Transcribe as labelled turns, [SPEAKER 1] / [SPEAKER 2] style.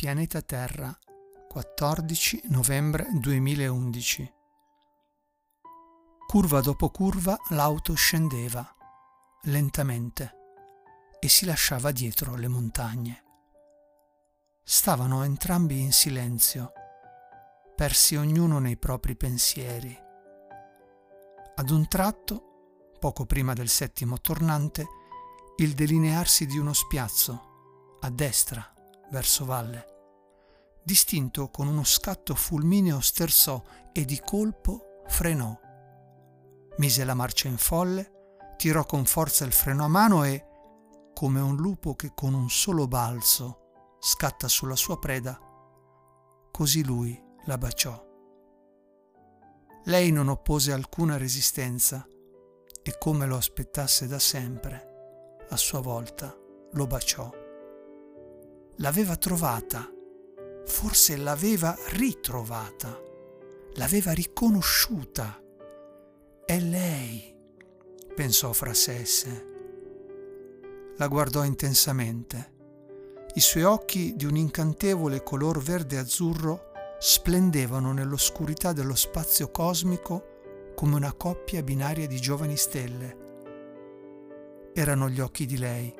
[SPEAKER 1] Pianeta Terra, 14 novembre 2011. Curva dopo curva l'auto scendeva, lentamente, e si lasciava dietro le montagne. Stavano entrambi in silenzio, persi ognuno nei propri pensieri. Ad un tratto, poco prima del settimo tornante, il delinearsi di uno spiazzo, a destra, verso valle. Distinto con uno scatto fulmineo sterzò e di colpo frenò. Mise la marcia in folle, tirò con forza il freno a mano e, come un lupo che con un solo balzo scatta sulla sua preda, così lui la baciò. Lei non oppose alcuna resistenza e come lo aspettasse da sempre, a sua volta lo baciò. L'aveva trovata, forse l'aveva ritrovata, l'aveva riconosciuta. È lei, pensò fra sé e sé. La guardò intensamente. I suoi occhi di un incantevole color verde azzurro splendevano nell'oscurità dello spazio cosmico come una coppia binaria di giovani stelle. Erano gli occhi di lei,